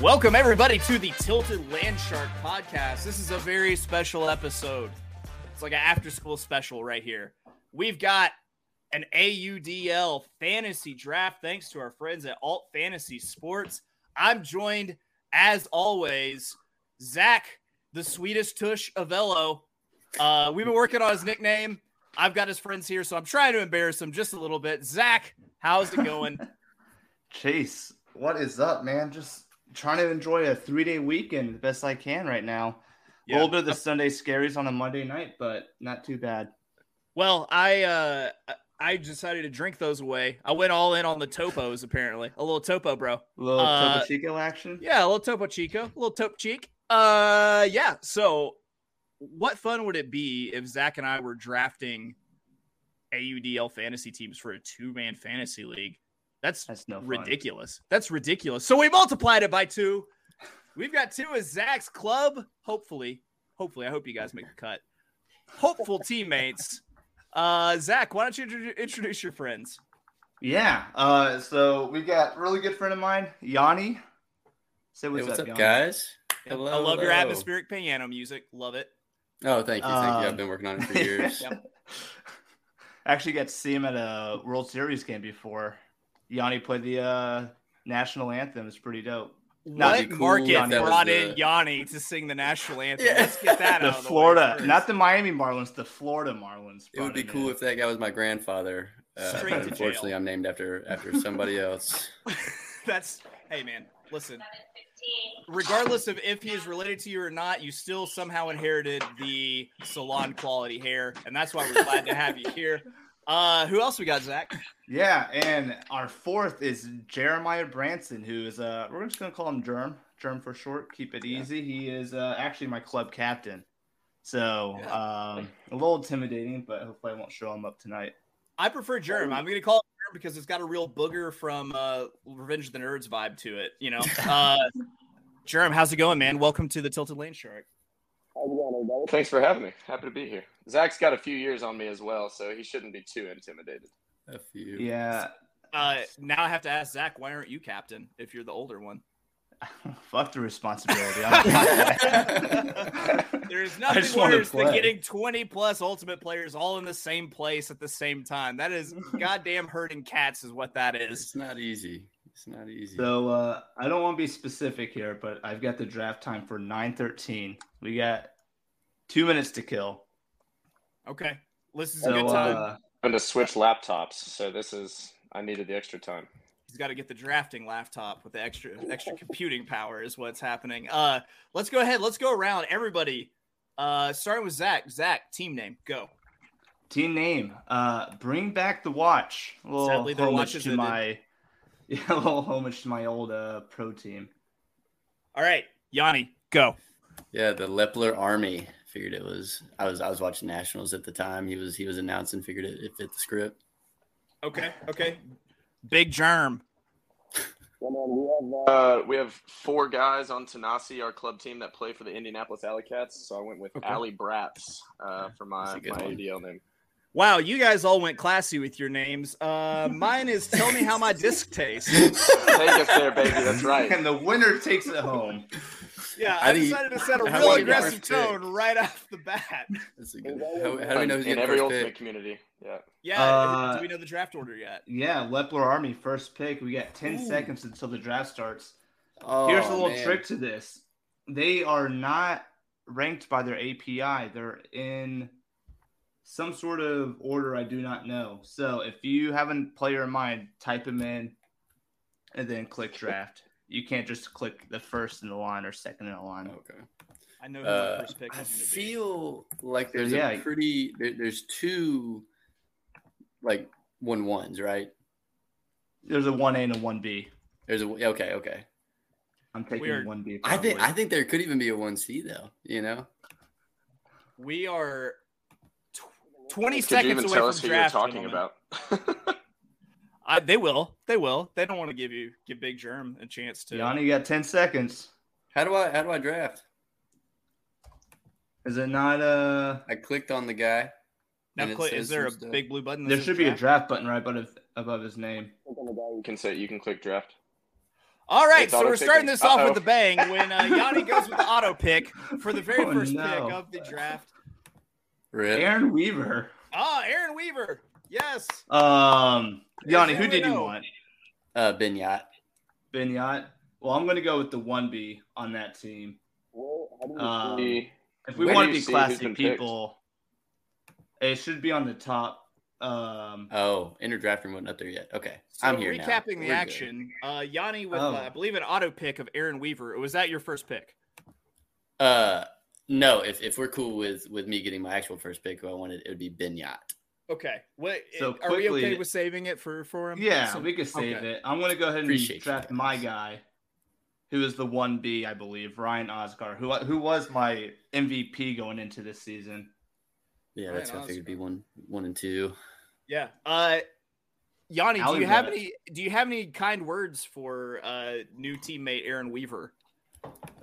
Welcome, everybody, to the Tilted Land Shark podcast. This is a very special episode. It's like an after school special right here. We've got an AUDL fantasy draft thanks to our friends at Alt Fantasy Sports. I'm joined, as always, Zach, the sweetest tush of Elo. Uh, we've been working on his nickname. I've got his friends here, so I'm trying to embarrass him just a little bit. Zach, how's it going? Chase, what is up, man? Just trying to enjoy a three day weekend the best I can right now. Yeah. A little bit of the Sunday scaries on a Monday night, but not too bad. Well, I uh I decided to drink those away. I went all in on the topos apparently. A little topo, bro. A little Uh, Topo Chico action. Yeah, a little topo chico, a little top cheek. Uh yeah, so what fun would it be if Zach and I were drafting AUDL fantasy teams for a two-man fantasy league? That's That's no fun. ridiculous. That's ridiculous. So we multiplied it by two. We've got two of Zach's club. Hopefully, hopefully, I hope you guys make the cut. Hopeful teammates. Uh, Zach, why don't you introduce your friends? Yeah. Uh, so we got a really good friend of mine, Yanni. Say what's, Hey, what's up, Yanni. guys? Hello, I love your atmospheric piano music. Love it. Oh, thank you, thank you. Um, I've been working on it for years. Yep. Actually, got to see him at a World Series game before. Yanni played the uh, national anthem. It's pretty dope. What cool market if that was brought the- in Yanni to sing the national anthem? Yeah. Let's get that The out of the Florida, not the Miami Marlins, the Florida Marlins. It would be cool in. if that guy was my grandfather. Uh, to unfortunately, jail. I'm named after after somebody else. That's hey man, listen. Regardless of if he is related to you or not, you still somehow inherited the salon quality hair, and that's why we're glad to have you here. Uh, who else we got, Zach? Yeah, and our fourth is Jeremiah Branson, who is uh we're just gonna call him Germ, Germ for short. Keep it easy. He is uh, actually my club captain, so um, a little intimidating, but hopefully I won't show him up tonight. I prefer Germ. I'm gonna call it Germ because it's got a real booger from uh, Revenge of the Nerds vibe to it. You know, uh, Germ, how's it going, man? Welcome to the Tilted Land Shark. Thanks for having me. Happy to be here. Zach's got a few years on me as well, so he shouldn't be too intimidated. A few. Yeah, Uh, now I have to ask Zach, why aren't you captain if you're the older one? fuck the responsibility. I'm- There's nothing worse than getting 20 plus ultimate players all in the same place at the same time. That is goddamn hurting cats, is what that is. It's not easy. It's not easy. So uh, I don't want to be specific here, but I've got the draft time for 9:13. We got two minutes to kill. Okay. This is a good time. uh, I'm gonna switch laptops, so this is I needed the extra time. He's got to get the drafting laptop with the extra extra computing power is what's happening. Uh let's go ahead. Let's go around. Everybody. Uh starting with Zach. Zach, team name, go. team name, uh, bring back the watch. A little Sadly, their watch homage is to my, yeah, a little homage to my old uh, pro team. All right, Yanni, go. yeah, the Lepler Army. Figured it was. I was. I was watching Nationals at the time. He was. He was announcing. Figured it, it fit the script. Okay, okay. Big germ. And we have uh, we have four guys on Tanasi, our club team that play for the Indianapolis Alley Cats. So I went with Okay. Alley Brats uh, for my, my one. ADL name. Wow, you guys all went classy with your names. Uh, mine is tell me how my disc tastes. Take us there, baby. That's right. And the winner takes it home. Yeah, I I think- decided to set a how real aggressive first pick? tone right off the bat. That's a good. How, how do we know who's in every first ultimate pick? community? Yeah. Yeah, Uh, do we know the draft order yet? Yeah, Lepler Army first pick. We got 10 Ooh. seconds until the draft starts. Oh, Here's a little man. trick to this. They are not ranked by their API. They're in some sort of order I do not know. So if you have a player in mind, type him in and then click draft. You can't just click the first in the line or second in the line. Okay. I know who my Uh, first pick I is going to be. feel like there's Yeah. a pretty there, there's two like one ones, right? There's a one A and a one B. There's a okay, okay. I'm taking one B. I think I think there could even be a one C though. You know, We are tw- 20 Could you seconds even away tell from us who you're talking gentlemen. about? Uh, they will. They will. They don't want to give you give Big Germ a chance to. Yanni, you got ten seconds. how do I how do I draft? Is it not uh I clicked on the guy. now, and it Clay, is there a stuff. big blue button? there says should be a draft? draft button right above above his name. you can say you can click draft. All right, It's so we're starting this off Uh-oh. with a bang when uh, Yanni goes with the auto pick for the very Oh, first no. pick of the draft. Rip. Aaron Weaver. Ah, Aaron Weaver. Yes. Um Yanni, Who who do did you want? Uh, Ben Jagt. Binyat. Well, I'm gonna go with the one B on that team. Um, See- If we Where want to be see classy been picked? people, it should be on the top. Um, Oh, inner drafting wasn't up there yet. Okay, So I'm here now. recapping the We're good. action, uh, Yanni with Oh. uh, I believe an auto pick of Aaron Weaver. Was that your first pick? Uh, no. If, if we're cool with with me getting my actual first pick, who I wanted, it would be Ben Jagt. Okay. What So are we okay with saving it for for him? yeah, Some- we could save okay. it. I'm gonna go ahead and Appreciate draft guys. my guy, who is the one B, I believe, Ryan Osgar, who who was my MVP going into this season. Yeah, Right, that's what I figured would be one one and two. Yeah. Uh, Yanni, do you have bet. any? Do you have any kind words for uh, new teammate Aaron Weaver?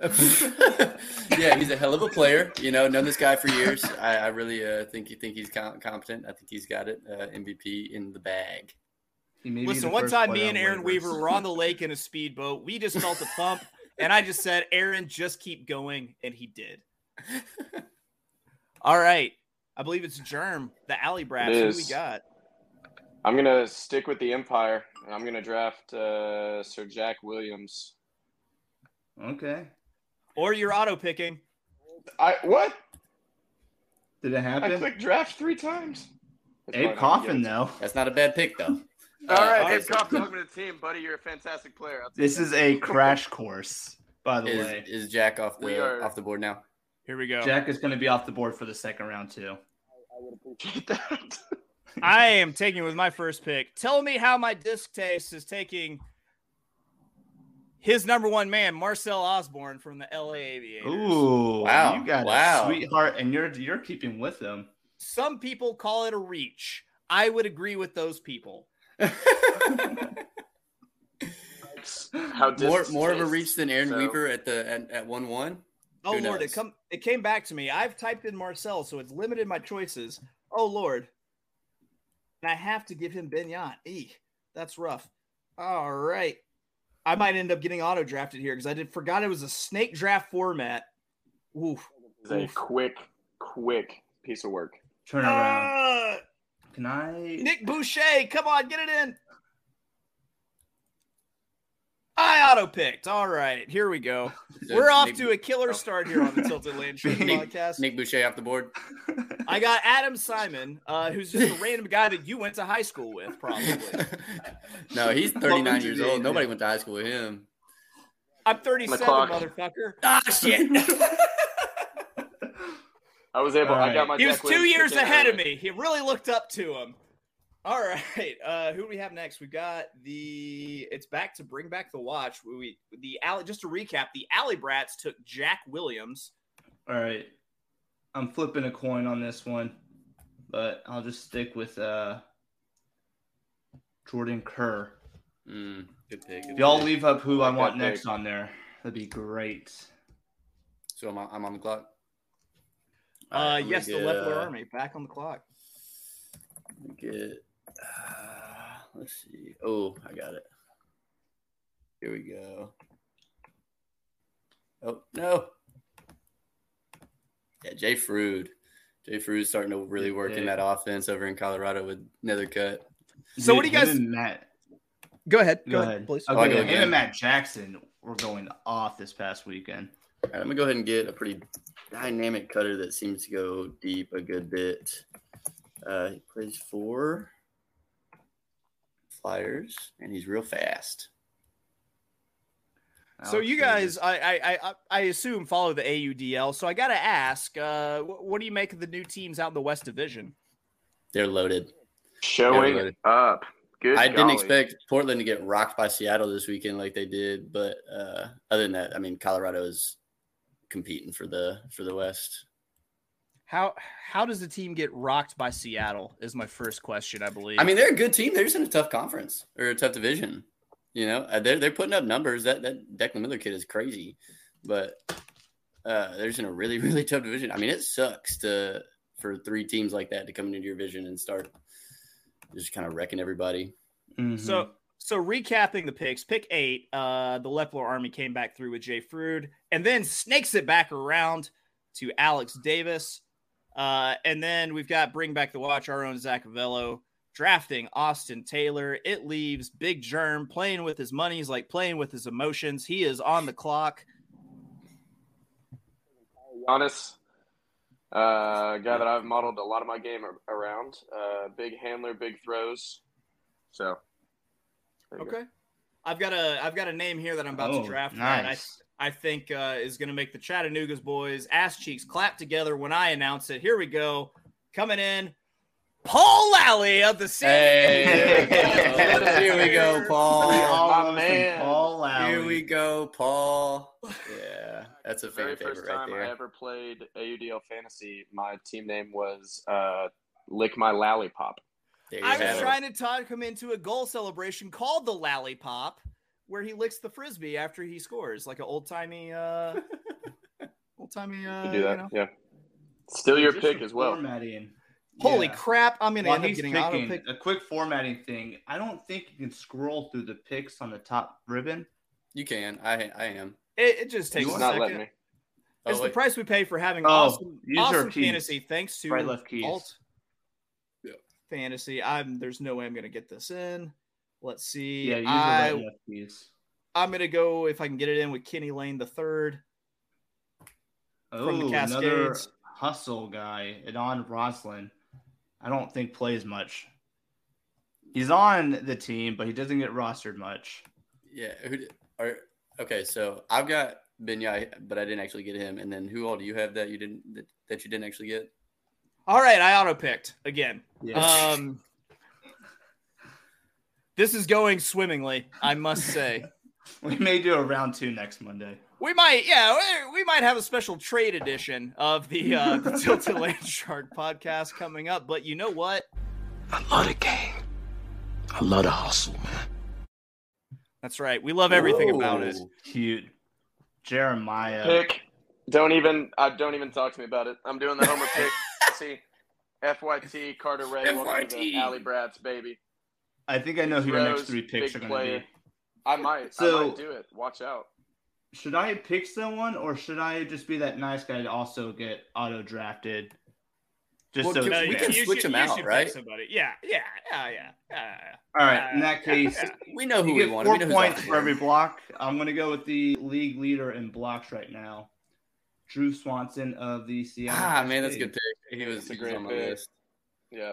yeah, he's a hell of a player. You know, known this guy for years. I, I really uh, think you think he's com- competent. I think he's got it. Uh, MVP in the bag. He may be Listen, one time me on and Aaron waivers. Weaver were on the lake in a speedboat. We just felt a thump, and I just said, "Aaron, just keep going," and he did. All right, I believe it's Germ, the Alley Brats. Who we got? I'm gonna stick with the Empire, and I'm gonna draft uh, Sir Jack Williams. Okay. Or you're auto picking. I what? Did it happen? I happen? clicked draft three times. That's Abe Coffin, though. That's not a bad pick though. All right, Abe Coffin, welcome to the team, buddy. You're a fantastic player. This is a crash course, by the Is, way. is Jack off the are- off the board now? Here we go. Jack is going to be off the board for the second round too. I would Appreciate that. I am taking with my first pick. Tell me how my disc taste is taking his number one man, Marcel Osborne from the LA Aviators. Ooh, Wow, You got wow. a sweetheart, and you're you're keeping with him. Some people call it a reach. I would agree with those people. How more more of a reach than Aaron So- Weaver at the at, at one one. Oh Who Lord, it come it came back to me. I've typed in Marcel, so it's limited my choices. Oh Lord. And I have to give him Ben Jagt. Eek, that's rough. All right. I might end up getting auto drafted here because I did forgot it was a snake draft format. Oof. It's a quick, quick piece of work. Turn around. Ah, Can I? Nick Boucher, come on, get it in. I auto picked. All right, here we go. We're off Nick, to a killer start here on the Tilted Land Show Nick- podcast. Nick Boucher off the board. I got Adam Simon, uh, who's just a random guy that you went to high school with, probably. no, he's 39 years old. Nobody went to high school with him. I'm 37, clock. motherfucker. Ah, shit. I was able. All I got my. He was two years ahead of me. He really looked up to him. All right, uh, who do we have next? We've got the. It's back to bring back the watch. We, we the alley. Just to recap, the Alley Brats took Jack Williams. All right. I'm flipping a coin on this one, but I'll just stick with uh Jordan Kerr. Mm, good pick. good If y'all pick. leave up who I Like want that next pick. on there, that'd be great. So I'm on, I'm on the clock. Uh, All right, I'm yes, the gonna Leffler uh, Army back on the clock. let me Get. Uh, let's see. Oh, I got it. Here we go. Oh no. Yeah, Jay Froude. Jay Froude's starting to really Good work in that offense over in Colorado with Nethercut. So what do you guys- Matt? Go ahead. Go, ahead. please. Oh, I Okay, go him again. and Matt Jackson were going off this past weekend. All right, I'm gonna go ahead and get a pretty dynamic cutter that seems to go deep a good bit. Uh, he plays for Flyers, and he's real fast. So you guys, I, I I I assume follow the AUDL. So I got to ask, uh, what do you make of the new teams out in the West Division? They're loaded. Showing Yeah, up. Good. I didn't expect Portland to get rocked by Seattle this weekend like they did, but uh, other than that, I mean, Colorado is competing for the for the West. How how does the team get rocked by Seattle? Is my first question. I believe. I mean, they're a good team. They're just in a tough conference or a tough division. You know, Uh, they're they're putting up numbers. That that Declan Miller kid is crazy, but uh, they're just in a really really tough division. I mean, it sucks to for three teams like that to come into your division and start just kind of wrecking everybody. Mhm. So so recapping the picks, pick eight, uh, the Lepler Army came back through with Jay Froude, and then snakes it back around to Alex Davis. Uh, and then we've got bring back the watch, our own Zach Avello, drafting Austin Taylor. It leaves Big Germ playing with his money. He's like playing with his emotions. He is on the clock. Giannis, uh, a guy that I've modeled a lot of my game around. Uh, big handler, big throws. So. there you go. Okay. I've got a I've got a name here that I'm about Oh, to draft that I nice. I think uh, is going to make the Chattanooga's boys ass cheeks clap together when I announce it. Here we go. Coming in, Paul Lally of the San Hey, Hey. here we go, Paul. all my love some man. Paul Lowry. Here we go, Paul. Yeah, that's a Very first right time I ever played AUDL fantasy, my team name was uh, Lick My Lollipop. I have was it. trying to talk him into a goal celebration called the Lally Pop, where he licks the frisbee after he scores, like an old timey, uh, old timey. Uh, You do that, you know? yeah. Still your Just pick as well. Formatting. Holy Yeah. crap! I'm gonna While end up he's getting picking, pick. a quick formatting thing. I don't think you can scroll through the picks on the top ribbon. You can. I I am. It, it just takes He's a not second. letting me. Oh, It's the price we pay for having Oh, awesome, use awesome fantasy. Thanks to Right, left keys. Alt Yeah. Fantasy. I'm there's no way I'm gonna get this in. Let's see. Yeah, I, right lefties. I'm gonna go if I can get it in with Kenny Lane the third. from the Oh, another Cascades. hustle guy, Adon Roslin. I don't think plays much. He's on the team, but he doesn't get rostered much. Yeah. Who? Are okay. So I've got Benyai, but I didn't actually get him. And then who all do you have that you didn't that, that you didn't actually get? All right, I auto picked again. Yeah. Um, this is going swimmingly, I must say. we may do a round two next Monday. We might, yeah, we- we might have a special trade edition of the uh, the Tilted Land Shark podcast coming up. But you know what? I love the game. I love the hustle, man. That's right. We love everything about it. Cute. Jeremiah. Pick. Don't even. I don't even talk to me about it. I'm doing the Homer pick. See, FYT Carter Ray. Welcome to the FYT. Alley Brats, baby. I think I know who your next three picks are going to be. I might. I So- might do it. Watch out. Should I pick someone or should I just be that nice guy to also get auto drafted? Just Well, so can- we fair. can switch them out, right? Somebody. Yeah, yeah, yeah, yeah, yeah. All right. In that case, We know who you we get want. four We know points for every block. I'm going to go with the league leader in blocks right now, Drew Swanson of the Seattle. Ah, man, that's a good pick. He was, That's a great pick. list. Yeah.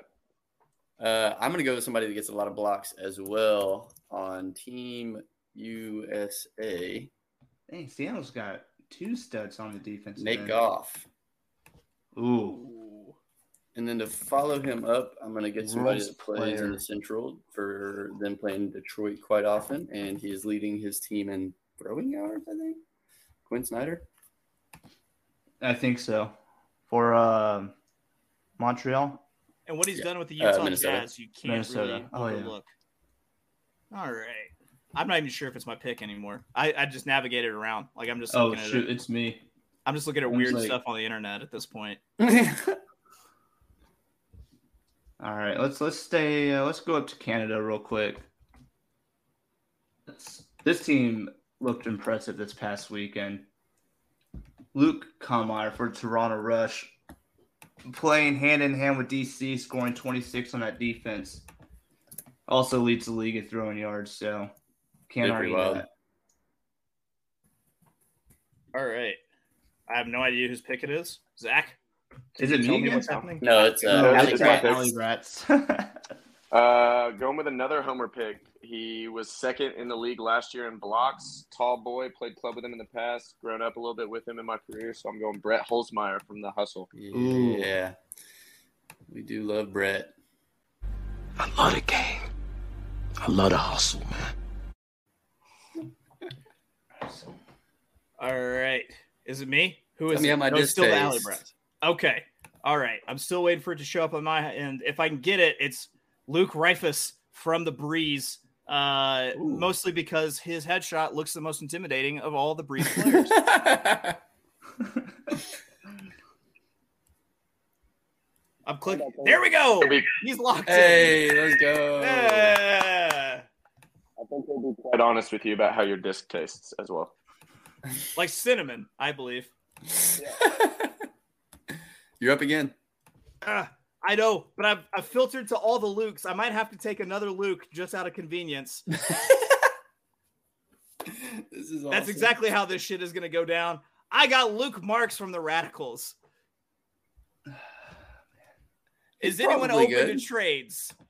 Uh, I'm gonna go with somebody that gets a lot of blocks as well on Team USA. Dang, Seattle's got two studs on the defense. Nate end. Goff. Ooh. And then to follow him up, I'm going to get somebody Roles that plays in the Central for them playing Detroit quite often, and he is leading his team in throwing yards. I think Quinn Snyder. I think so. For um Montreal. And what he's Yeah. done with the Uh, Utah Minnesota. Jazz, you can't Minnesota. really Oh, yeah. overlook. All right. I'm not even sure if it's my pick anymore. I, I just navigated around. Like I'm just Oh looking at shoot, it. it's me. I'm just looking at I was weird like- stuff on the internet at this point. All right, let's let's stay. Uh, let's go up to Canada real quick. This, this team looked impressive this past weekend. Luke Kammeyer for Toronto Rush, playing hand in hand with DC, scoring 26 on that defense. Also leads the league in throwing yards, so can't Did argue pretty that. All right. I have no idea whose pick it is. Zach. Is it me me what's happening. No, it's uh, No, Alley it's Alley Rats. Uh, going with another homer pick. He was second in the league last year in blocks. Tall boy, played club with him in the past. Grown up a little bit with him in my career, so I'm going Brett Holzmeyer from the Hustle. Yeah. We do love Brett. I love the game. I love the hustle, man. All right. Is it me? Who is Tell me it? how my no, it's still the disc Alley tastes. Okay. All right. I'm still waiting for it to show up on my end. If I can get it, it's Luke Reifus from the Breeze. Uh, Ooh. mostly because his headshot looks the most intimidating of all the Breeze players. I'm clicking. There we go. He's locked in. let's go. Yeah. I think he'll be quite honest with you about how your disc tastes as well. Like cinnamon, I believe. You're up again. Ah, I know, but I've, I've filtered to all the Lukes. I might have to take another Luke just out of convenience. this is awesome. That's exactly how this shit is going to go down. I got Luke Marks from the Radicals. Is He's anyone open good. to trades?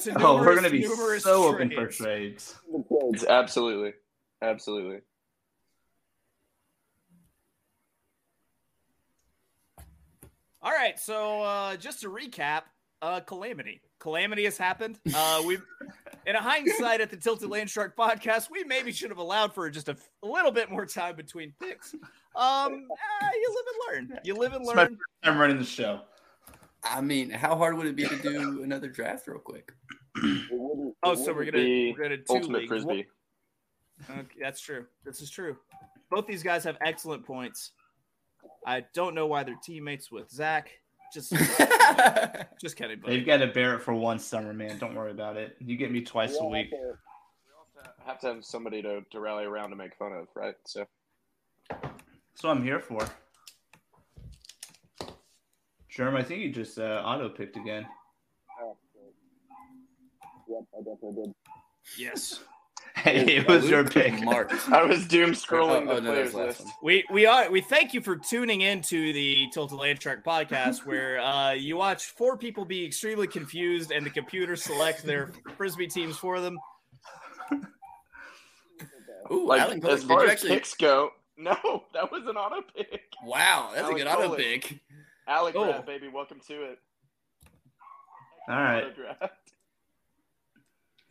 To oh, we're gonna be numerous so open for trades. trades. Absolutely, absolutely. All right, so uh, just to recap, uh, calamity. Calamity has happened. Uh, we, in a hindsight, at the Tilted Land Shark podcast, we maybe should have allowed for just a, f- a little bit more time between picks. Um, eh, you live and learn. You live and learn. first time running the show. I mean, how hard would it be to do another draft real quick? Oh, so we're gonna we're gonna two ultimate leagues. frisbee. Okay, that's true. This is true. Both these guys have excellent points. I don't know why they're teammates with Zach. Just, just kidding. Buddy. They've got to bear it for one summer, man. Don't worry about it. You get me twice a week. We also have to have somebody to, to rally around to make fun of, right? So That's what I'm here for. Germ, I think you just uh, auto picked again. Yep, I definitely did. Yes. Hey, it was your pick. Mark. I was doom scrolling Oh, oh, the no, players list. one. We we are we thank you for tuning into the Tilted Land Shark podcast, where uh, you watch four people be extremely confused and the computer select their frisbee teams for them. Ooh, Like Alan Cole, as far as actually? picks go, no, that was an auto pick. Wow, that's a Alec good auto pick. Alec Oh. Brad, baby, welcome to it. All right.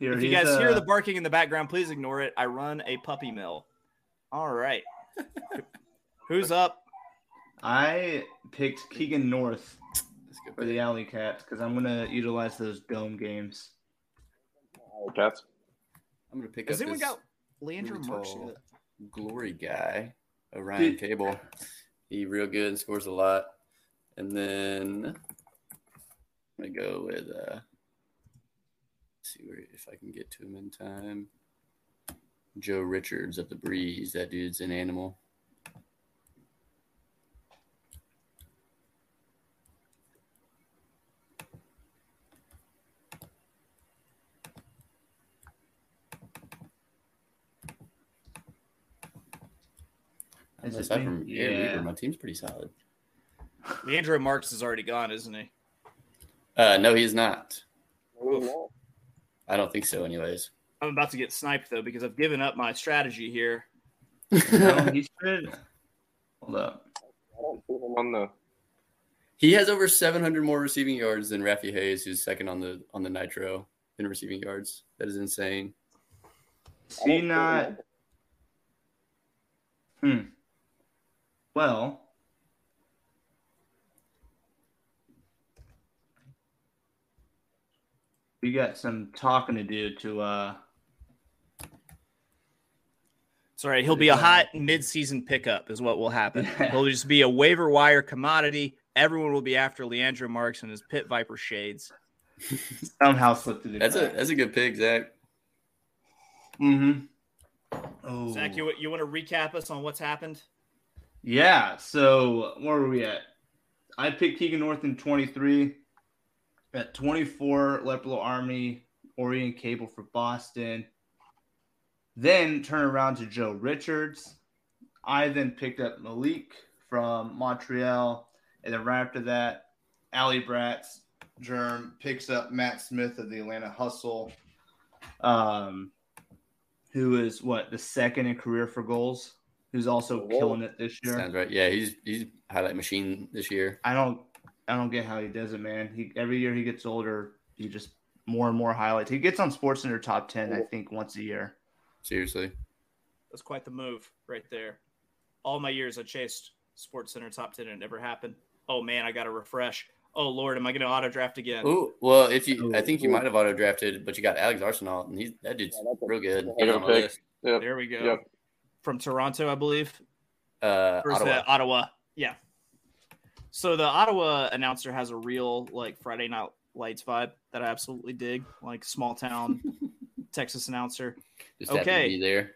Auto draft. Here, If you he's, guys hear uh, the barking in the background, please ignore it. I run a puppy mill. All right. Who's up? I picked Keegan North That's a good for the Alley Cats because I'm gonna utilize those dome games. Cats. I'm gonna pick Has up anyone this got Leandro really Marks yet? glory guy, Orion Dude. Cable. He real good and scores a lot. And then I'm gonna go with uh see where if I can get to him in time. Joe Richards of the Breeze. That dude's an animal. Is it Aside from yeah. yeah. Reaper, my team's pretty solid. Leandro Marks is already gone, isn't he? Uh, no, he's not. I don't think so. Anyways, I'm about to get sniped though because I've given up my strategy here. no, he should. Hold up. I don't see him on the. he has over 700 more receiving yards than Rafi Hayes, who's second on the on the Nitro in receiving yards. That is insane. Is he not? Hmm. Well, we got some talking to do to uh Sorry, he'll be a hot mid-season pickup, is what will happen. He'll just be a waiver wire commodity. Everyone will be after Leandro Marks and his Pit Viper shades. somehow slipped through the That's a that's a good pick, Zach. Mm-hmm. Oh. Zach, you you want to recap us on what's happened? Yeah. So where were we at? I picked Keegan North in 23. At 24, Leplo Army, Orion Cable for Boston. Then turn around to Joe Richards. I then picked up Malik from Montreal And then right after that, Alley Brats, Germ picks up Matt Smith of the Atlanta Hustle, um, who is what the second in career for goals. Who's also Whoa. killing it this year. Sounds right. Yeah, he's he's highlight machine this year. I don't, I don't get how he does it, man. He every year he gets older, he just more and more highlights. He gets on Sports Center top ten, I think, once a year. Seriously. That's quite the move right there. All my years I chased Sports Center top 10 and it never happened. Oh man, I got to refresh. Oh Lord, am I going to auto draft again? Oh well, if you, I think you might have auto drafted, but you got Alex Arsenal, and he's that dude's real good. I He's got on a my pick. list. Yep. There we go. Yep. From Toronto, I believe. Uh, Or Ottawa. Ottawa? Yeah. So the Ottawa announcer has a real like Friday Night Lights vibe that I absolutely dig, like small town Texas announcer. Just happened to okay. be there.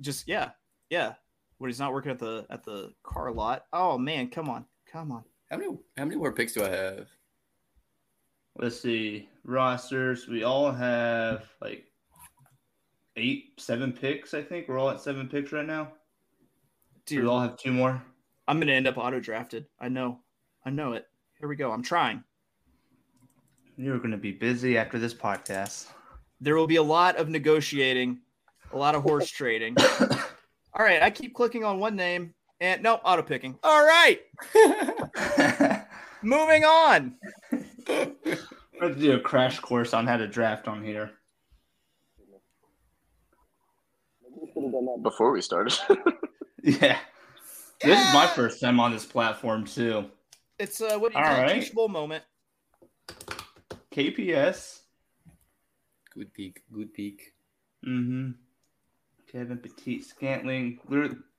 Just yeah, yeah. When he's not working at the at the car lot. Oh man, come on, come on. How many how many more picks do I have? Let's see rosters. We all have like eight, seven picks. I think we're all at seven picks right now. Dude, we all have two more? I'm gonna end up auto drafted. I know, I know it. Here we go. I'm trying. You're going to be busy after this podcast. There will be a lot of negotiating, a lot of horse trading. All right, I keep clicking on one name and no auto picking. All right, moving on. We're going to do a crash course on how to draft on here. Before we started. Yeah. This is my first time on this platform too. It's uh, what do you All call right. Teachable moment. KPS. good peak. Good peak. Mm-hmm. Kevin Pettit-Scantling.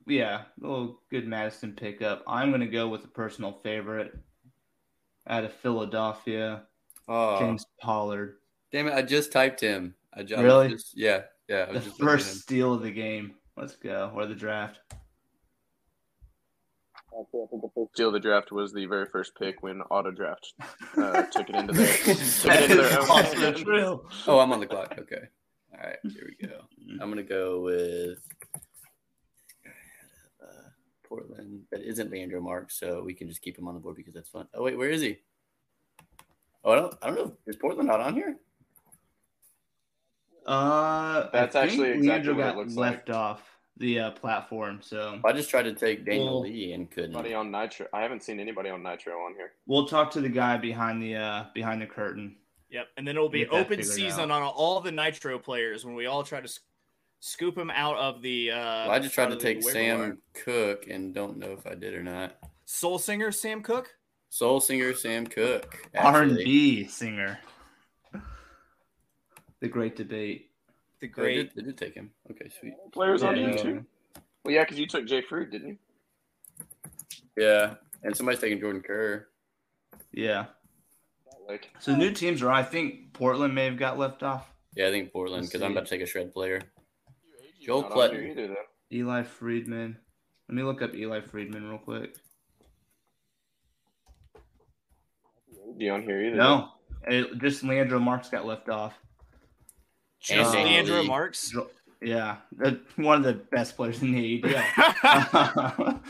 Yeah, a little good Madison pickup. I'm gonna go with a personal favorite out of Philadelphia, Oh, James Pollard. damn it! I just typed him. I just, Really? Just, yeah, yeah. I The just first steal of the game. Let's go. Or the draft. Steal the draft was the very first pick when auto draft uh, took it into their took it into their own also Oh, I'm on the clock. Okay. All right. Here we go. I'm gonna go with uh, Portland. That isn't Leandro Mark, so we can just keep him on the board because that's fun. Oh wait, where is he? Oh, I don't. I don't know. Is Portland not on here? Uh, That's I think actually exactly Leandro what it got looks left off the uh, platform. So I just tried to take Daniel Well, Lee and couldn't. Anybody on Nitro? I haven't seen anybody on Nitro on here. we'll talk to the guy behind the uh, behind the curtain. Yep, and then it'll be open season out. on all the Nitro players when we all try to sc- scoop him out of the. Uh, Well, I just tried to take Sam wire. Cook and don't know if I did or not. Soul singer Sam Cook. Soul singer Sam Cook. R and B singer. The great debate. The I great. did, I did take him. Okay, sweet. Players on Yeah. you. Well, yeah, because you took Jay Froude, didn't you? Yeah, and somebody's taking Jordan Kerr. Yeah. Like, So new teams are. I think Portland may have got left off. Yeah, I think Portland because I'm about to take a shred player. Joel not Clutton. either. Eli Friedman. Let me look up Eli Friedman real quick. You on here either? No, it, just Leandro Marks got left off. Just Leandro Marks. Yeah, the- one of the best players in the ADL. Daniel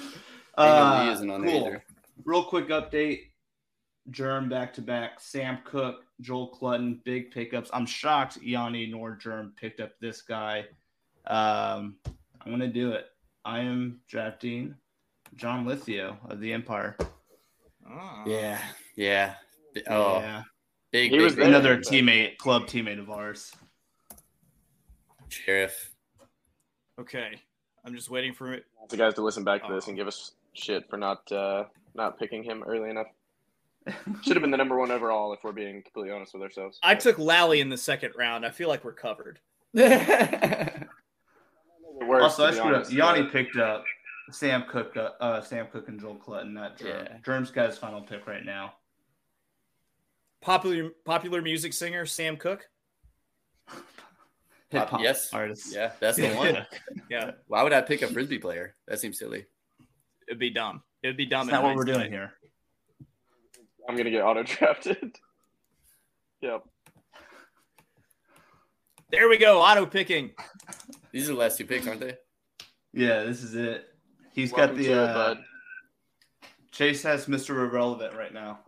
uh, isn't on there cool. either. Real quick update. Germ back to back. Sam Cook, Joel Clutton, big pickups. I'm shocked Yanni nor Germ picked up this guy. Um, I'm gonna do it. I am drafting John Lithio of the Empire. Ah. Yeah, yeah. Oh, yeah, big, He big, was big another but- teammate, club teammate of ours. Sheriff. Okay, I'm just waiting for it. The guys to listen back to this and give us shit for not uh, not picking him early enough. Should have been the number one overall if we're being completely honest with ourselves. I took Lally in the second round. I feel like we're covered. Worse, also, I to be screwed up. Yanni picked up Sam Cook, uh, uh, Sam Cook and Joel Clutton. Not Germ. Yeah. Germ's got his final pick right now. Popular popular music singer Sam Cook. Hip hop yes. artist. yeah, that's the one. Yeah, Why would I pick a frisbee player? That seems silly. it'd be dumb. It'd be dumb. That's not what we're doing here. I'm gonna get auto drafted. yep. There we go. Auto picking. These are the last two picks, aren't they? Yeah, this is it. He's Welcome got the to it, uh. Chase has Mr. Irrelevant right now.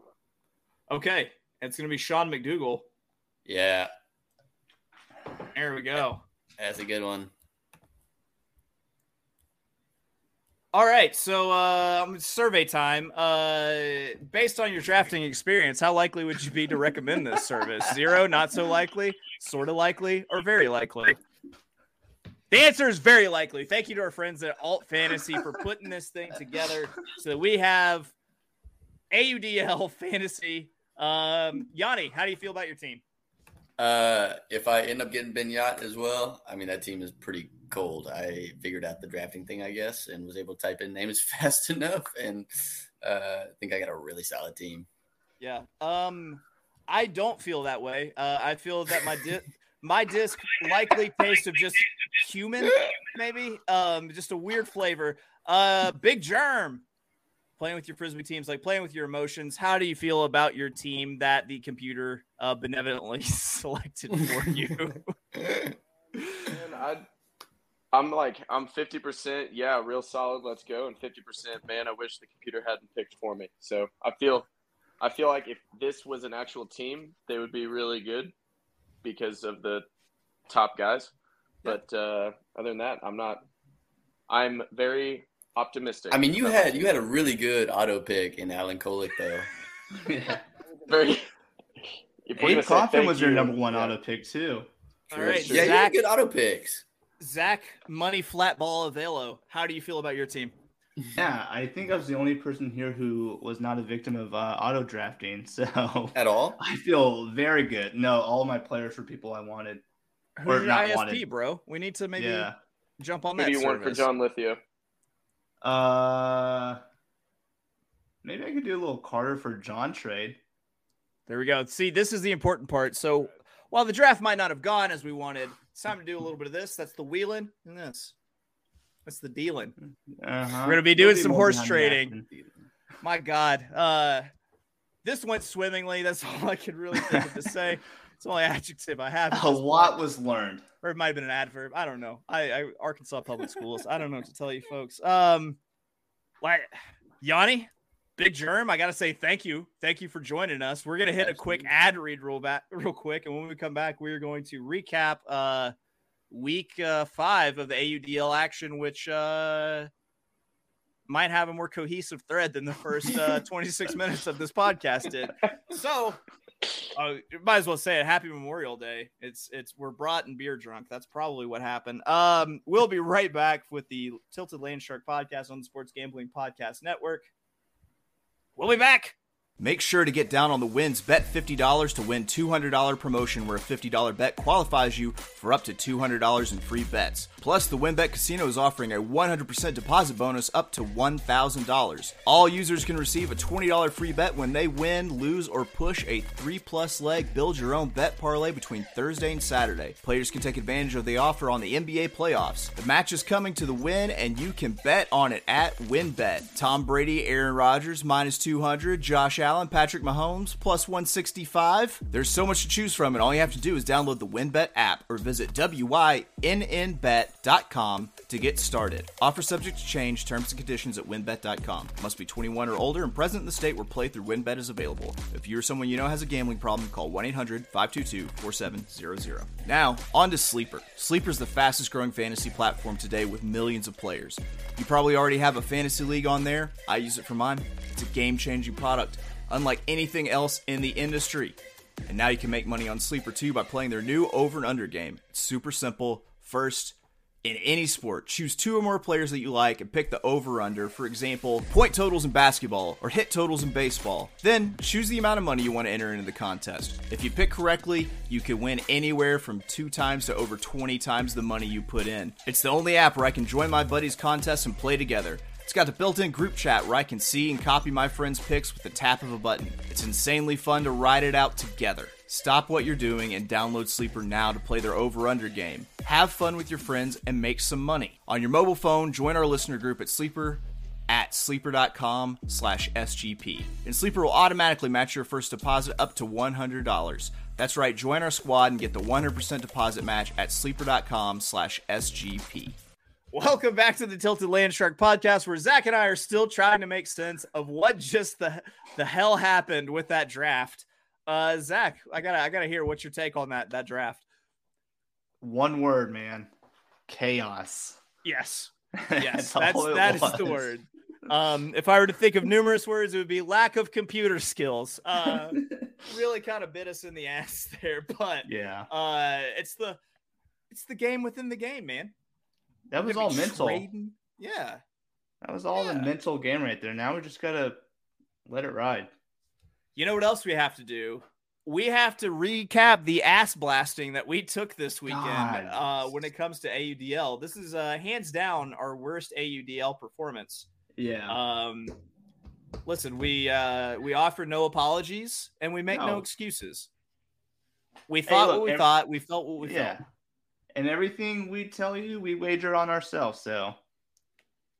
Okay, it's gonna be Sean McDougal. Yeah, There we go. that's a good one. All right, so um, survey time. Uh, based on your drafting experience, how likely would you be to recommend this service? Zero, not so likely, sort of likely, or very likely? The answer is very likely. Thank you to our friends at Alt Fantasy for putting this thing together so that we have AUDL Fantasy. Um, Yanni, how do you feel about your team? Uh, if I end up getting Ben Jagt as well, I mean that team is pretty cold. I figured out the drafting thing, I guess, and was able to type in names fast enough, and uh, I think I got a really solid team. Yeah. Um, I don't feel that way. Uh, I feel that my di- my disc likely tastes of just human, maybe. Um, just a weird flavor. Uh, Big Germ. Playing with your frisbee teams, like playing with your emotions. How do you feel about your team that the computer uh, benevolently selected for you? Man, I, I'm like, I'm 50%, yeah, real solid, let's go. And 50%, man, I wish the computer hadn't picked for me. So I feel, I feel like if this was an actual team, they would be really good because of the top guys. But uh, other than that, I'm not, I'm very optimistic. I mean, you had you had a really good auto pick in Alan Kolick, though. yeah. very. If we're Abe Coffin thank was your you, number one yeah. auto pick too. All right, yeah, you Zach, had good auto picks. Zach, money flat ball of Velo. How do you feel about your team? Yeah, I think I was the only person here who was not a victim of uh, auto drafting, so At all? I feel very good. No, all my players were people I wanted. Who's Or your not ISP, wanted. bro? We need to maybe Yeah. jump on Who that. do you want for. John Lithio? Uh, maybe I could do a little Carter for John trade. There we go. See, this is the important part. So while the draft might not have gone as we wanted, it's time to do a little bit of this. That's the wheeling and this. That's the dealing. Uh-huh. We're gonna be doing some horse trading. My God. Uh this went swimmingly. That's all I could really think of to say. It's the only adjective I have. A lot point. was learned. or it might have been an adverb. I don't know. I, I Arkansas public schools. I don't know what to tell you folks. Um like Yanni, Big Germ, I gotta say thank you. Thank you for joining us. We're gonna hit a quick ad read real back real quick, and when we come back, we're going to recap uh week uh five of the AUDL action, which uh might have a more cohesive thread than the first uh 26 minutes of this podcast did. So you might as well say it. Happy Memorial Day. It's it's we're brought and beer drunk. That's probably what happened. Um, we'll be right back with the Tilted Land Shark podcast on the Sports Gambling Podcast Network. We'll be back. Make sure to get down on the wins. Bet $50 to win $200 promotion where a $50 bet qualifies you for up to $200 in free bets. Plus, the WynnBET Casino is offering a 100% deposit bonus up to $1,000. All users can receive a $20 free bet when they win, lose, or push a 3 plus leg build your own bet parlay between Thursday and Saturday. Players can take advantage of the offer on the NBA playoffs. The match is coming to the win, and you can bet on it at WynnBET. Tom Brady, Aaron Rodgers, minus 200, Josh Patrick Mahomes, plus 165. There's so much to choose from, and all you have to do is download the WynnBET app or visit WYNNBet.com to get started. Offer subject to change, terms and conditions at WynnBET.com. Must be 21 or older and present in the state where playthrough WynnBET is available. If you or someone you know has a gambling problem, call 1 800 522 4700. Now, on to Sleeper. Sleeper is the fastest growing fantasy platform today with millions of players. You probably already have a fantasy league on there. I use it for mine. It's a game changing product, unlike anything else in the industry. And now you can make money on Sleeper too by playing their new over and under game. It's super simple. First, in any sport, choose two or more players that you like and pick the over under. For example, point totals in basketball or hit totals in baseball. Then choose the amount of money you want to enter into the contest. If you pick correctly, you can win anywhere from two times to over 20 times the money you put in. It's the only app where I can join my buddies' contests and play together. It's got a built-in group chat where I can see and copy my friends' picks with the tap of a button. It's insanely fun to ride it out together. Stop what you're doing and download Sleeper now to play their over-under game. Have fun with your friends and make some money. On your mobile phone, join our listener group at Sleeper at sleeper.com slash SGP. And Sleeper will automatically match your first deposit up to $100. That's right, join our squad and get the 100% deposit match at sleeper.com slash SGP. Welcome back to the Tilted Land Shark podcast, where Zach and I are still trying to make sense of what just the the hell happened with that draft. Uh, Zach, I gotta I gotta hear what's your take on that that draft. One word, man. Chaos. Yes, yes, That's that's all it that is the word. Um, if I were to think of numerous words, it would be lack of computer skills. Uh, really kind of bit us in the ass there, but yeah. uh, it's the it's the game within the game, man. That was all mental. trading- Yeah. That was all Yeah. the mental game right there. Now we just gotta let it ride. You know what else we have to do? We have to recap the ass blasting that we took this weekend uh, when it comes to AUDL. This is uh, hands down our worst AUDL performance. Yeah. Um, listen, we uh, we offer no apologies and we make no, No. excuses. We thought look, what we ev- thought. We felt what we yeah. felt. And everything we tell you, we wager on ourselves. So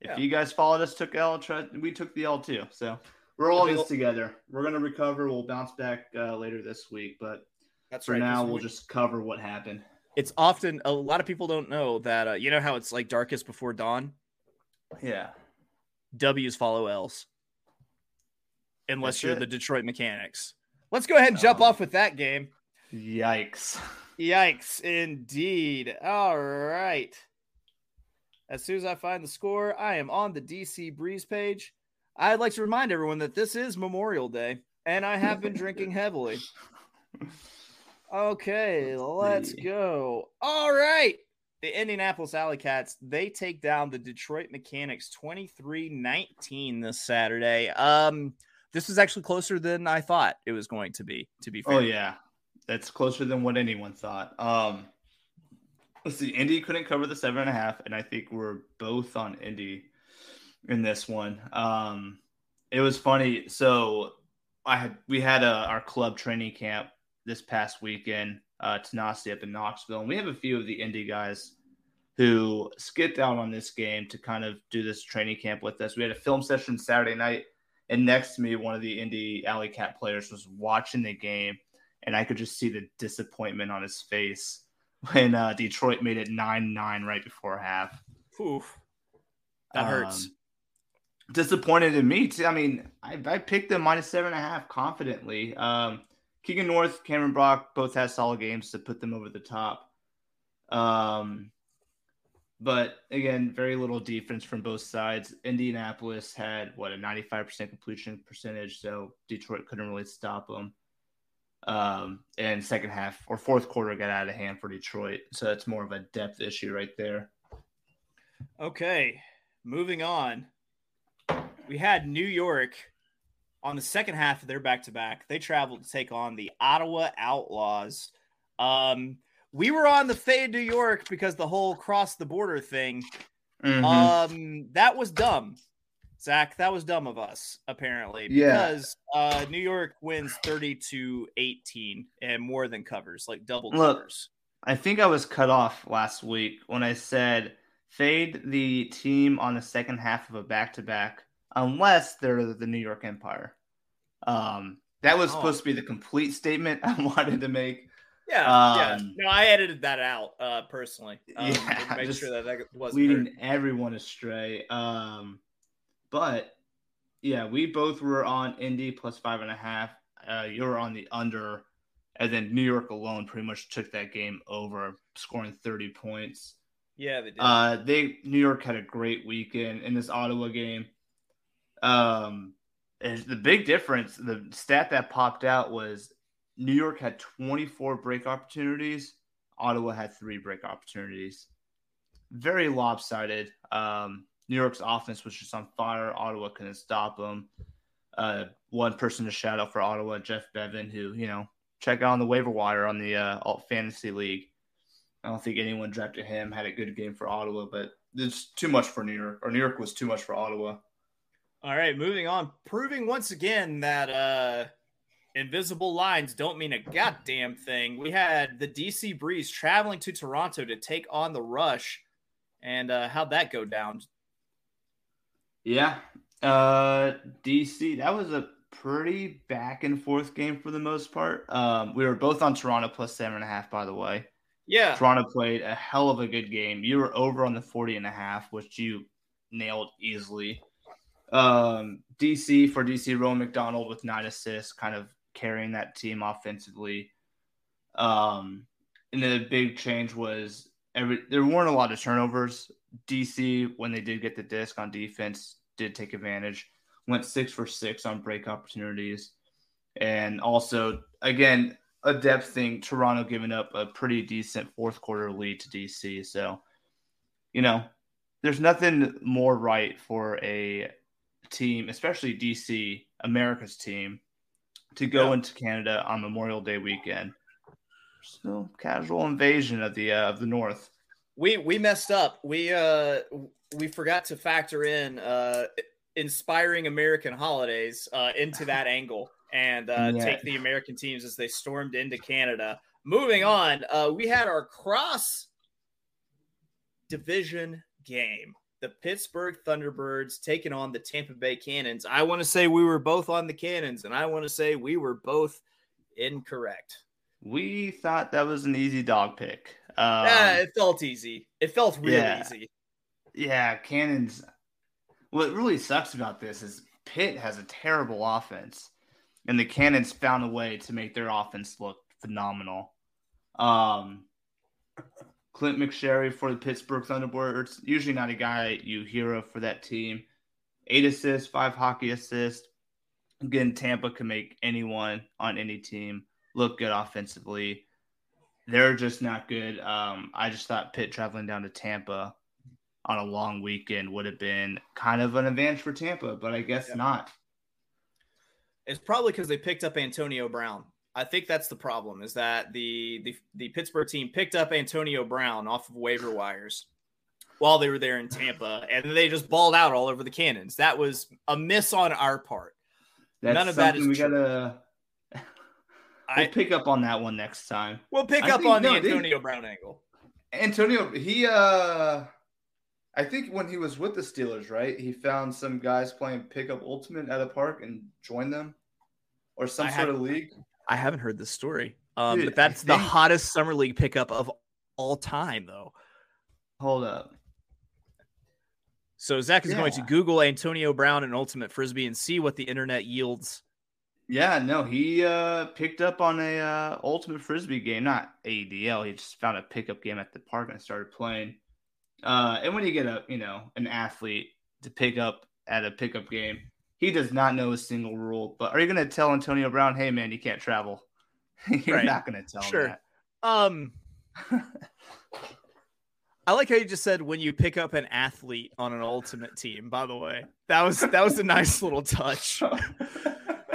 if Yeah. you guys followed us, took L, try, we took the L too. So we're all in this together. We're gonna recover. We'll bounce back uh, later this week, but That's for right. now, we'll week- just cover what happened. It's often a lot of people don't know that uh, you know how it's like darkest before dawn. Yeah. W's follow L's. Unless That's you're it. the Detroit Mechanics. Let's go ahead and jump Um, off with that game. Yikes. Yikes, indeed. All right. As soon as I find the score, I am on the DC Breeze page. I'd like to remind everyone that this is Memorial Day, and I have been drinking heavily. Okay, let's go. All right. The Indianapolis Alley Cats, they take down the Detroit Mechanics 23-19 this Saturday. Um this was actually closer than I thought it was going to be, to be fair. Oh yeah, that's closer than what anyone thought. Um, let's see. Indy couldn't cover the seven and a half, and I think we're both on Indy in this one. Um, it was funny. So I had we had a, our club training camp this past weekend, uh, Tenacity up in Knoxville, and we have a few of the Indy guys who skipped out on this game to kind of do this training camp with us. We had a film session Saturday night. And next to me, one of the Indy Alley Cat players was watching the game, and I could just see the disappointment on his face when uh, Detroit made it 9 9 right before half. Oof. That hurts. Um, disappointed in me, too. I mean, I, I picked them minus seven and a half confidently. Um, Keegan North, Cameron Brock both had solid games to put them over the top. Um, but again, very little defense from both sides. Indianapolis had what a 95% completion percentage, so Detroit couldn't really stop them. Um, and second half or fourth quarter got out of hand for Detroit, so that's more of a depth issue right there. Okay, moving on. We had New York on the second half of their back to back. They traveled to take on the Ottawa Outlaws. Um, we were on the fade New York because the whole cross the border thing. Mhm. Um, that was dumb, Zach. That was dumb of us, apparently, Yeah. because uh, New York wins thirty to eighteen and more than covers, like double Look, covers. I think I was cut off last week when I said fade the team on the second half of a back to back unless they're the New York Empire. Um, that was Oh. supposed to be the complete statement I wanted to make. Yeah, yeah. Um, No, I edited that out uh, personally. Um, Yeah, make sure that that wasn't leading heard. everyone astray. Um, but yeah, we both were on Indy plus five and a half. Uh, you were on the under, and then New York alone pretty much took that game over, scoring 30 points. Yeah, they did. Uh, they New York had a great weekend in this Ottawa game. Um, and the big difference, the stat that popped out was New York had 24 break opportunities. Ottawa had three break opportunities. Very lopsided. Um, New York's offense was just on fire. Ottawa couldn't stop them. Uh, one person to shout out for Ottawa, Jeff Bevin, who you know check out on the waiver wire on the uh, alt fantasy league. I don't think anyone drafted him. Had a good game for Ottawa, but it's too much for New York. Or New York was too much for Ottawa. All right, moving on. Proving once again that uh invisible lines don't mean a goddamn thing. We had the DC Breeze traveling to Toronto to take on the Rush. And uh how'd that go down? Yeah, uh, DC. That was a pretty back and forth game for the most part. Um, we were both on Toronto plus seven and a half, by the way. Yeah. Toronto played a hell of a good game. You were over on the 40 and a half, which you nailed easily. Um, DC for DC, Rowan McDowell with nine assists, kind of carrying that team offensively. Um, and the big change was every there weren't a lot of turnovers. DC, when they did get the disc on defense, did take advantage. Went six for six on break opportunities. And also, again, a depth thing, Toronto giving up a pretty decent fourth quarter lead to DC. So, you know, there's nothing more right for a team, especially DC, America's team, to go Yeah. into Canada on Memorial Day weekend. So casual invasion of the uh, of the North. We we messed up. We uh we forgot to factor in uh inspiring American holidays uh into that angle and uh Yeah. take the American teams as they stormed into Canada. Moving on, uh we had our cross division game. The Pittsburgh Thunderbirds taking on the Tampa Bay Cannons. I want to say we were both on the Cannons and I want to say we were both incorrect. We thought that was an easy dog pick. Um, yeah, it felt easy. It felt really yeah. easy. Yeah, Cannons. What really sucks about this is Pitt has a terrible offense, and the Cannons found a way to make their offense look phenomenal. Um, Clint McSherry for the Pittsburgh Thunderbirds, usually not a guy you hear of for that team. Eight assists, five hockey assists. Again, Tampa can make anyone on any team look good offensively. They're just not good. Um, I just thought Pitt traveling down to Tampa on a long weekend would have been kind of an advantage for Tampa, but I guess Yeah. not. It's probably because they picked up Antonio Brown. I think that's the problem. Is that the the the Pittsburgh team picked up Antonio Brown off of waiver wires while they were there in Tampa, and they just balled out all over the Cannons. That was a miss on our part. That's None of that is we true. gotta I we'll pick up on that one next time. we'll pick I up think- on no, the they- Antonio Brown angle. Antonio, he uh I think when he was with the Steelers, right? He found some guys playing pickup ultimate at a park and joined them or some I sort of league. I haven't heard this story, um, Dude, but that's I the hottest summer league pickup of all time, though. Hold up. So Zach is going to Google Antonio Brown and Ultimate Frisbee and see what the internet yields. Yeah, no, he uh picked up on a uh ultimate frisbee game, not ADL. He just found a pickup game at the park and started playing. Uh and when you get a you know an athlete to pick up at a pickup game, he does not know a single rule. But are you gonna tell Antonio Brown, hey man, you can't travel? You're Right. not gonna tell Sure. him Um. I like how you just said when you pick up an athlete on an ultimate team. By the way, that was that was a nice little touch.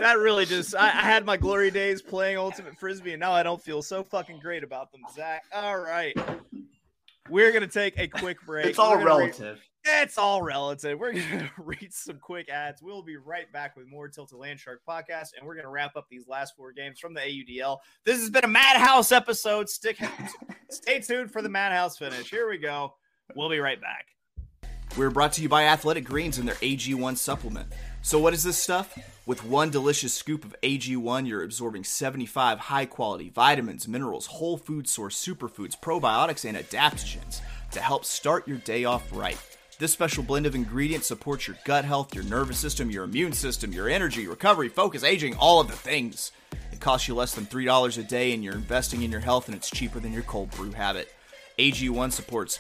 That really just I, I had my glory days playing ultimate frisbee, and now I don't feel so fucking great about them. Zach, all right, we're gonna take a quick break. it's all We're read- relative. It's all relative. We're gonna read some quick ads. We'll be right back with more Tilted Land Shark podcast, and we're gonna wrap up these last four games from the AUDL. This has been a Madhouse episode. Stick, stay tuned for the Madhouse finish. Here we go. We'll be right back. We're brought to you by Athletic Greens and their AG1 supplement. So, what is this stuff? With one delicious scoop of AG1, you're absorbing 75 high quality vitamins, minerals, whole food source superfoods, probiotics, and adaptogens to help start your day off right. This special blend of ingredients supports your gut health, your nervous system, your immune system, your energy, recovery, focus, aging, all of the things. It costs you less than $3 a day, and you're investing in your health, and it's cheaper than your cold brew habit. AG1 supports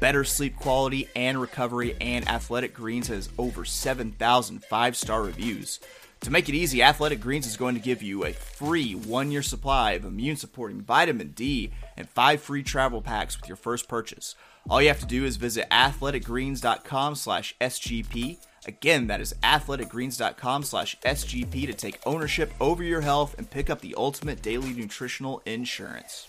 better sleep quality and recovery, and Athletic Greens has over 7,000 five star reviews. To make it easy, Athletic Greens is going to give you a free one year supply of immune supporting vitamin D and five free travel packs with your first purchase. All you have to do is visit athleticgreens.com slash SGP. Again, that is athleticgreens.com slash SGP to take ownership over your health and pick up the ultimate daily nutritional insurance.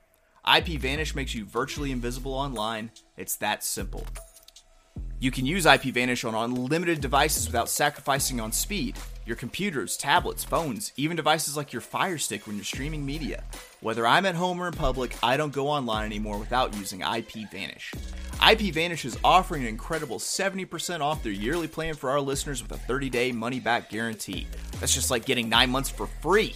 IP Vanish makes you virtually invisible online. It's that simple. You can use IP Vanish on unlimited devices without sacrificing on speed. Your computers, tablets, phones, even devices like your Fire Stick when you're streaming media. Whether I'm at home or in public, I don't go online anymore without using IP Vanish. IP Vanish is offering an incredible 70% off their yearly plan for our listeners with a 30 day money back guarantee. That's just like getting nine months for free.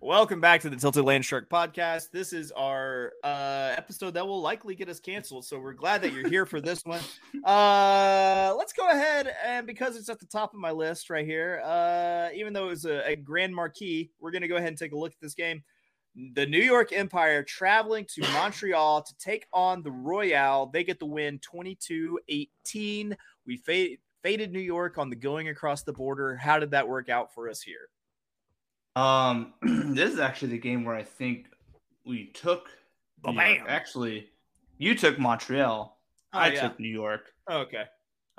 Welcome back to the Tilted Land Shark podcast. This is our uh, episode that will likely get us canceled. So we're glad that you're here for this one. Uh, let's go ahead and because it's at the top of my list right here, uh, even though it was a, a grand marquee, we're going to go ahead and take a look at this game. The New York Empire traveling to Montreal to take on the Royale. They get the win 22 18. We fade, faded New York on the going across the border. How did that work out for us here? Um, this is actually the game where I think we took. Oh. Actually, you took Montreal. Oh, I yeah. took New York. Okay.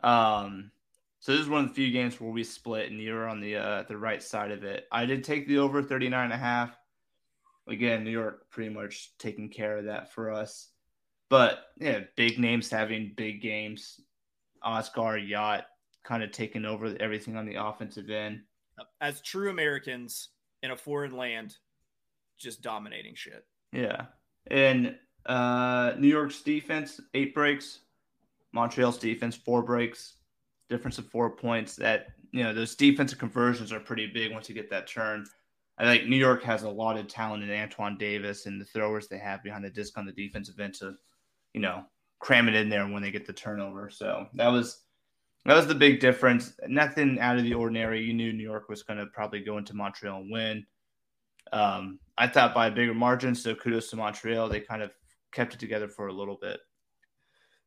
Um, so this is one of the few games where we split, and you were on the uh, the right side of it. I did take the over 39 and a half. Again, New York pretty much taking care of that for us. But yeah, big names having big games. Osgar Jagt kind of taking over everything on the offensive end. As true Americans in a foreign land, just dominating shit. Yeah. And uh New York's defense, eight breaks. Montreal's defense, four breaks. Difference of four points. That you know, those defensive conversions are pretty big once you get that turn. I think New York has a lot of talent in Antoine Davis and the throwers they have behind the disc on the defensive end to, you know, cram it in there when they get the turnover. So that was that was the big difference. Nothing out of the ordinary. You knew New York was going to probably go into Montreal and win. Um, I thought by a bigger margin, so kudos to Montreal. They kind of kept it together for a little bit.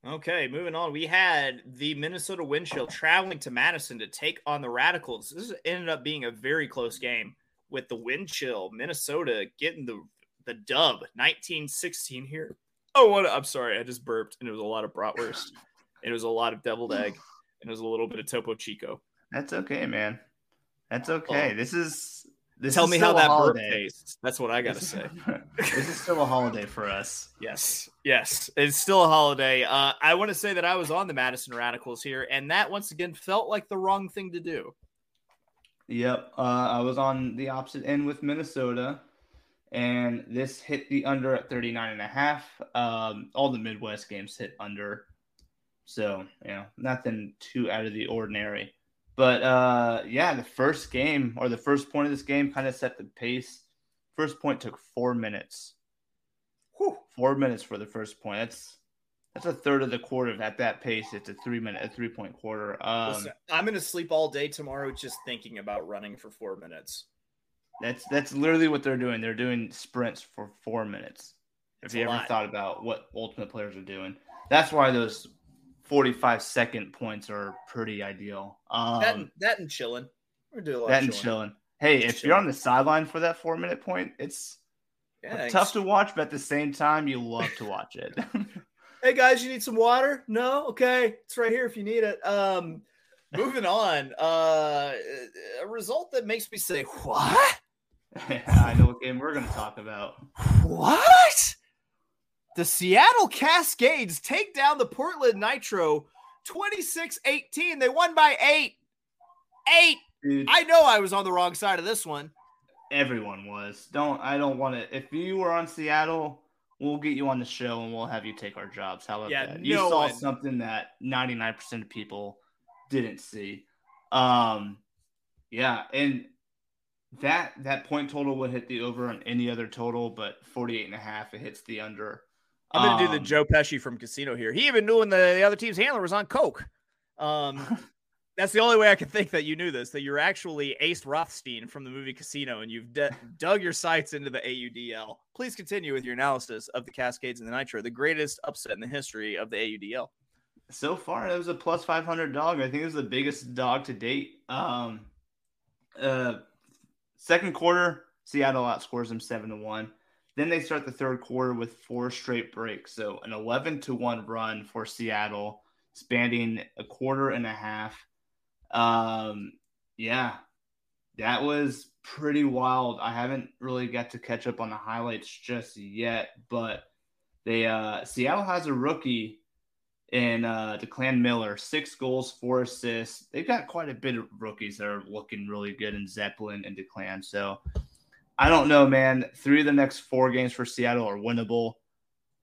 Okay, moving on. We had the Minnesota Wind Chill traveling to Madison to take on the Radicals. This ended up being a very close game with the Wind Chill, Minnesota getting the the dub 1916 here. Oh, what I'm sorry, I just burped and it was a lot of bratwurst. it was a lot of deviled egg and it was a little bit of Topo Chico. That's okay, man. That's okay. Oh. this is this Tell is me how that holiday. tastes. That's what I got to This- say. this is still a holiday for us. Yes, yes, it's still a holiday. Uh, I want to say that I was on the Madison Radicals here, and that once again felt like the wrong thing to do. Yep. Uh, I was on the opposite end with Minnesota, and this hit the under at 39 and a half. Um, all the Midwest games hit under. So, you know, nothing too out of the ordinary. But uh, yeah, the first game or the first point of this game kind of set the pace. First point took four minutes. Whew. Four minutes for the first point. That's that's a third of the quarter. At that pace, it's a three minute, a three point quarter. Um, Listen, I'm gonna sleep all day tomorrow just thinking about running for four minutes. That's that's literally what they're doing. They're doing sprints for four minutes. It's if you ever lot. thought about what ultimate players are doing, that's why those forty-five second points are pretty ideal. Um, that and, that and chilling. We're doing a lot that of and chilling. chilling. Hey, if Chilling. you're on the sideline for that four-minute point, it's Yeah, tough to watch, but at the same time, you love to watch it. Hey guys, you need some water? No, okay, it's right here if you need it. Um, moving on. Uh, a result that makes me say, "What? I know what game we're going to talk about. What?" The Seattle Cascades take down the Portland Nitro 26-18. They won by eight. Eight. Dude, I know I was on the wrong side of this one. everyone was. Don't I don't want to. If you were on Seattle, we'll get you on the show and we'll have you take our jobs. How about Yeah, that? You no saw one- something that 99% of people didn't see. Um, yeah, and that that point total would hit the over on any other total, but 48 and a half it hits the under. I'm gonna do the Um, Joe Pesci from Casino here. He even knew when the, the other team's handler was on coke. Um, That's the only way I can think that you knew this. That you're actually Ace Rothstein from the movie Casino, and you've d- dug your sights into the AUDL. Please continue with your analysis of the Cascades and the Nitro, the greatest upset in the history of the AUDL. So far, it was a plus 500 dog. I think it was the biggest dog to date. Um, uh, second quarter, Seattle outscores them seven to one. Then they start the third quarter with four straight breaks. So an 11 to one run for Seattle, spanning a quarter and a half. Um, yeah, that was pretty wild. I haven't really got to catch up on the highlights just yet, but they uh, Seattle has a rookie in uh, Declan Miller, six goals, four assists. They've got quite a bit of rookies that are looking really good in Zeppelin and Declan. So I don't know, man. Three of the next four games for Seattle are winnable.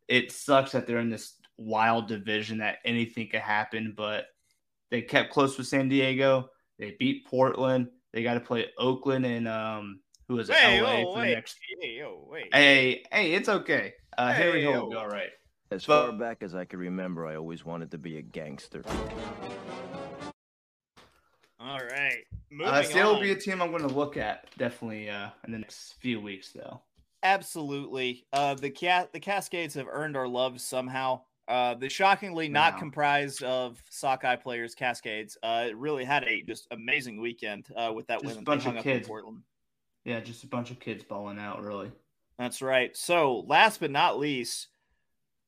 It sucks that they're in this wild division that anything could happen, but they kept close with San Diego. They beat Portland. They got to play Oakland and um, who was it? Hey, LA oh, for the wait. next. Hey, oh, wait. Hey, hey, it's okay. Uh, Henry Hey, Hill will be all right. As But- far back as I can remember, I always wanted to be a gangster. All right. Moving Uh, Seattle will be a team I'm going to look at definitely uh, in the next few weeks, though. Absolutely. Uh, the cat the Cascades have earned our love somehow. Uh, the shockingly not Wow. comprised of sockeye players, Cascades. Uh, it really had a just amazing weekend uh, with that Just win. a bunch of hung up in kids. Portland. Yeah, just a bunch of kids balling out, really. That's right. So, last but not least,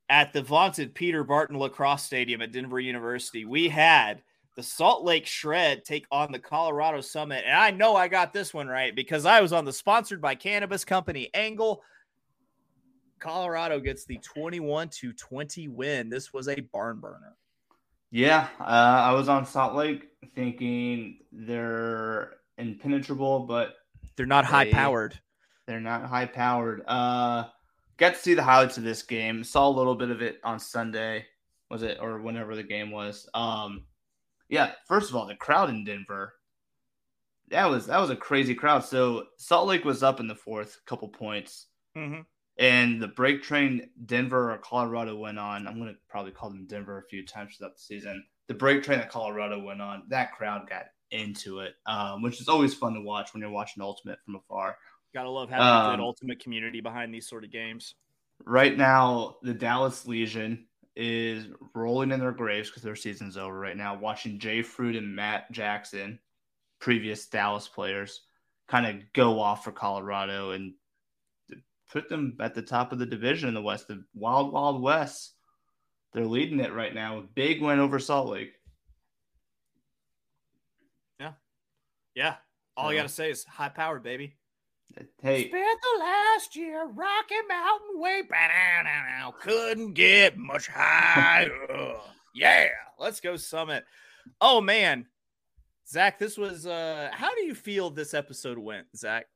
at the vaunted Peter Barton Lacrosse Stadium at Denver University, we had the Salt Lake Shred take on the Colorado Summit. And I know I got this one right because I was on the sponsored by cannabis company Angle. Colorado gets the 21 to 20 win. This was a barn burner. Yeah, uh, I was on Salt Lake thinking they're impenetrable, but They're not They- high powered. they're not high powered. Uh, got to see the highlights of this game. Saw a little bit of it on Sunday, was it, or whenever the game was. Um, yeah. First of all, the crowd in Denver. That was that was a crazy crowd. So Salt Lake was up in the fourth, couple points. Mhm. And the break train Denver or Colorado went on. I'm going to probably call them Denver a few times throughout the season. The break train that Colorado went on, that crowd got into it, um, which is always fun to watch when you're watching Ultimate from afar. Gotta love having a good Um, ultimate community behind these sort of games. Right now, the Dallas Legion is rolling in their graves because their season's over right now. Watching Jay Froude and Matt Jackson, previous Dallas players, kind of go off for Colorado and put them at the top of the division in the West, the Wild Wild West. They're leading it right now. Big win over Salt Lake. Yeah. Yeah. All I gotta say is high powered, baby. Hey, Spent the last year Rocky Mountain way now. Couldn't get much higher. yeah, let's go Summit. Oh man, Zach, this was. uh How do you feel this episode went, Zach?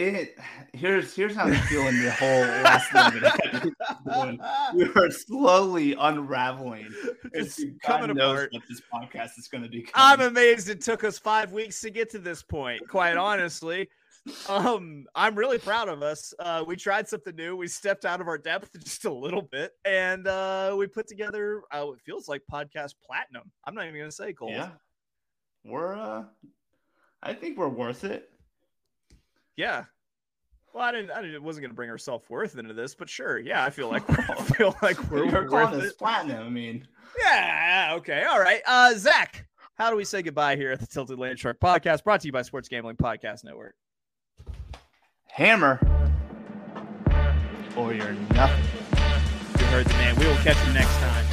it here's here's how I'm feeling the whole last little we are slowly unraveling. Just It's coming knows apart. what this podcast is going to be. I'm amazed it took us five weeks to get to this point. Quite honestly, um, I'm really proud of us. Uh, we tried something new. We stepped out of our depth just a little bit, and uh, we put together. Uh, it feels like podcast platinum. I'm not even gonna say gold. yeah, we're. uh I think we're worth it. Yeah. Well, I didn't. I didn't, wasn't gonna bring our self worth into this, but sure. Yeah, I feel like we I feel like we're You're worth it. platinum. I mean, Yeah. Okay. All right. Uh, Zach, how do we say goodbye here at the Tilted Land Shark Podcast, brought to you by Sports Gambling Podcast Network? Hammer or you're nothing. You heard the man. We will catch you next time.